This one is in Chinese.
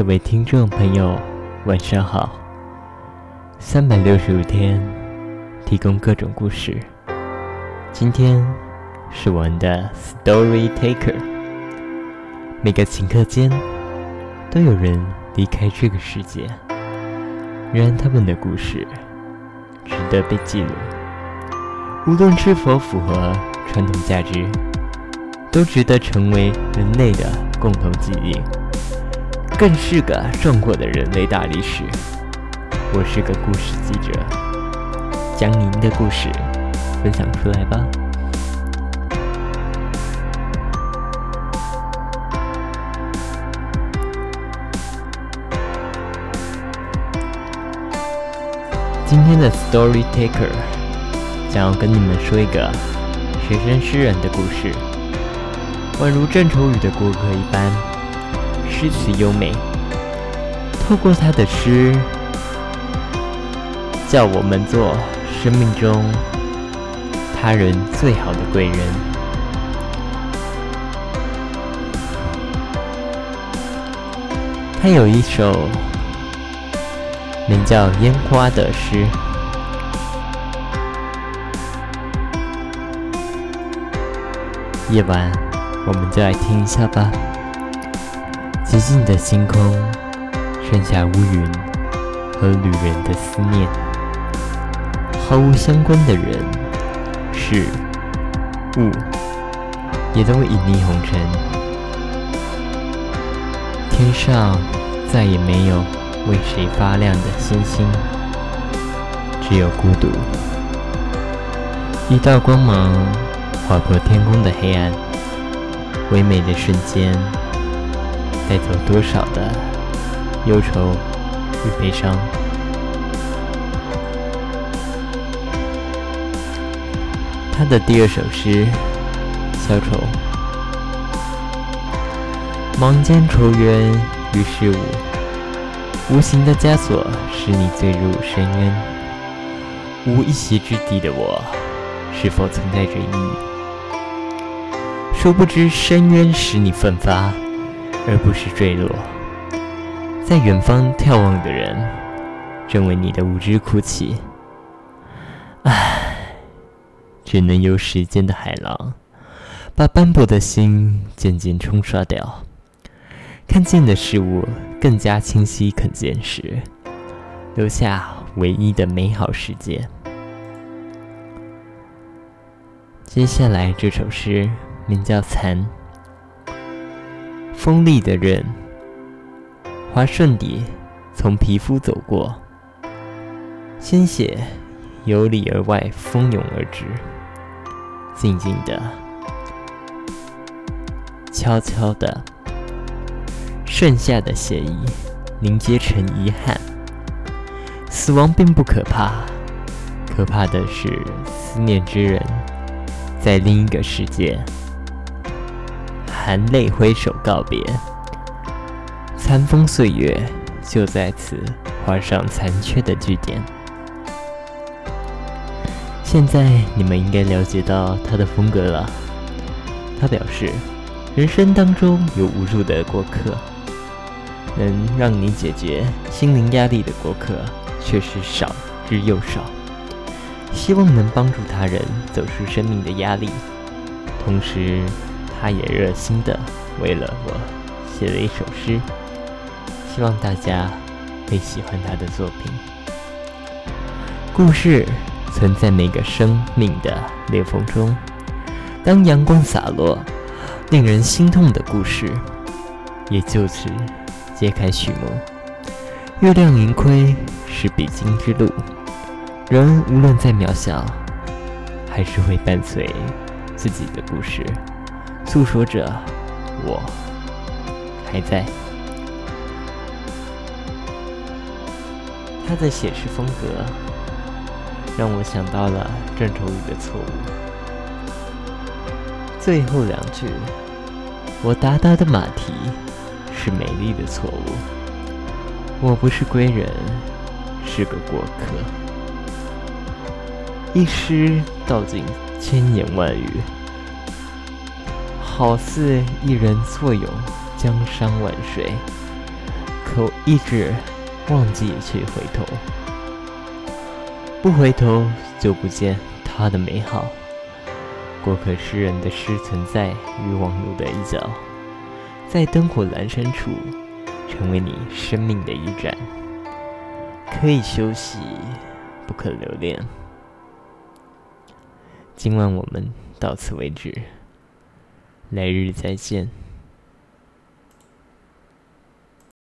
各位听众朋友，晚上好。三百六十五天，提供各种故事。今天是我们的 Story Taker。每个顷刻间，都有人离开这个世界，然而他们的故事值得被记录。无论是否符合传统价值，都值得成为人类的共同记忆。更是个壮阔的人类大历史。我是个故事记者，将您的故事分享出来吧。今天的 Story Taker 将要跟你们说一个学生诗人的故事，宛如郑愁予的过客一般。诗词优美，透过他的诗，叫我们做生命中他人最好的贵人。他有一首名叫《烟花》的诗，夜晚我们就来听一下吧。寂静的星空，剩下乌云和旅人的思念。毫无相关的人、事、物，也都隐匿红尘。天上再也没有为谁发亮的星星，只有孤独。一道光芒划破天空的黑暗，唯美的瞬间。带走多少的忧愁与悲伤？他的第二首诗《消愁》，忙间愁冤于事无，无形的枷锁使你坠入深渊。无一席之地的我，是否存在着意义？殊不知深渊使你奋发。而不是坠落，在远方眺望的人，正为你的无知哭泣。唉，只能由时间的海浪，把斑驳的心渐渐冲刷掉，看见的事物更加清晰可见时，留下唯一的美好世界。接下来这首诗名叫《残》。锋利的刃，滑顺地从皮肤走过，鲜血由里而外蜂涌而至，静静的，悄悄的，剩下的血液凝结成遗憾。死亡并不可怕，可怕的是思念之人在另一个世界。含泪挥手告别，残风岁月就在此画上残缺的句点。现在你们应该了解到他的风格了。他表示，人生当中有无数的过客，能让你解决心灵压力的过客却是少之又少。希望能帮助他人走出生命的压力，同时。他也热心的为了我写了一首诗，希望大家会喜欢他的作品。故事存在每个生命的裂缝中，当阳光洒落，令人心痛的故事也就此揭开序幕。月亮盈亏是必经之路，人无论再渺小，还是会伴随自己的故事。诉说着，我还在。他的写诗风格让我想到了郑愁予的错误。最后两句，我达达的马蹄是美丽的错误。我不是归人，是个过客。一诗道尽千言万语。好似一人坐拥江山万水，可我一直忘记去回头，不回头就不见他的美好。过客诗人的诗存在于网络的一角，在灯火阑珊处，成为你生命的一盏，可以休息，不可留恋。今晚我们到此为止，来日再见。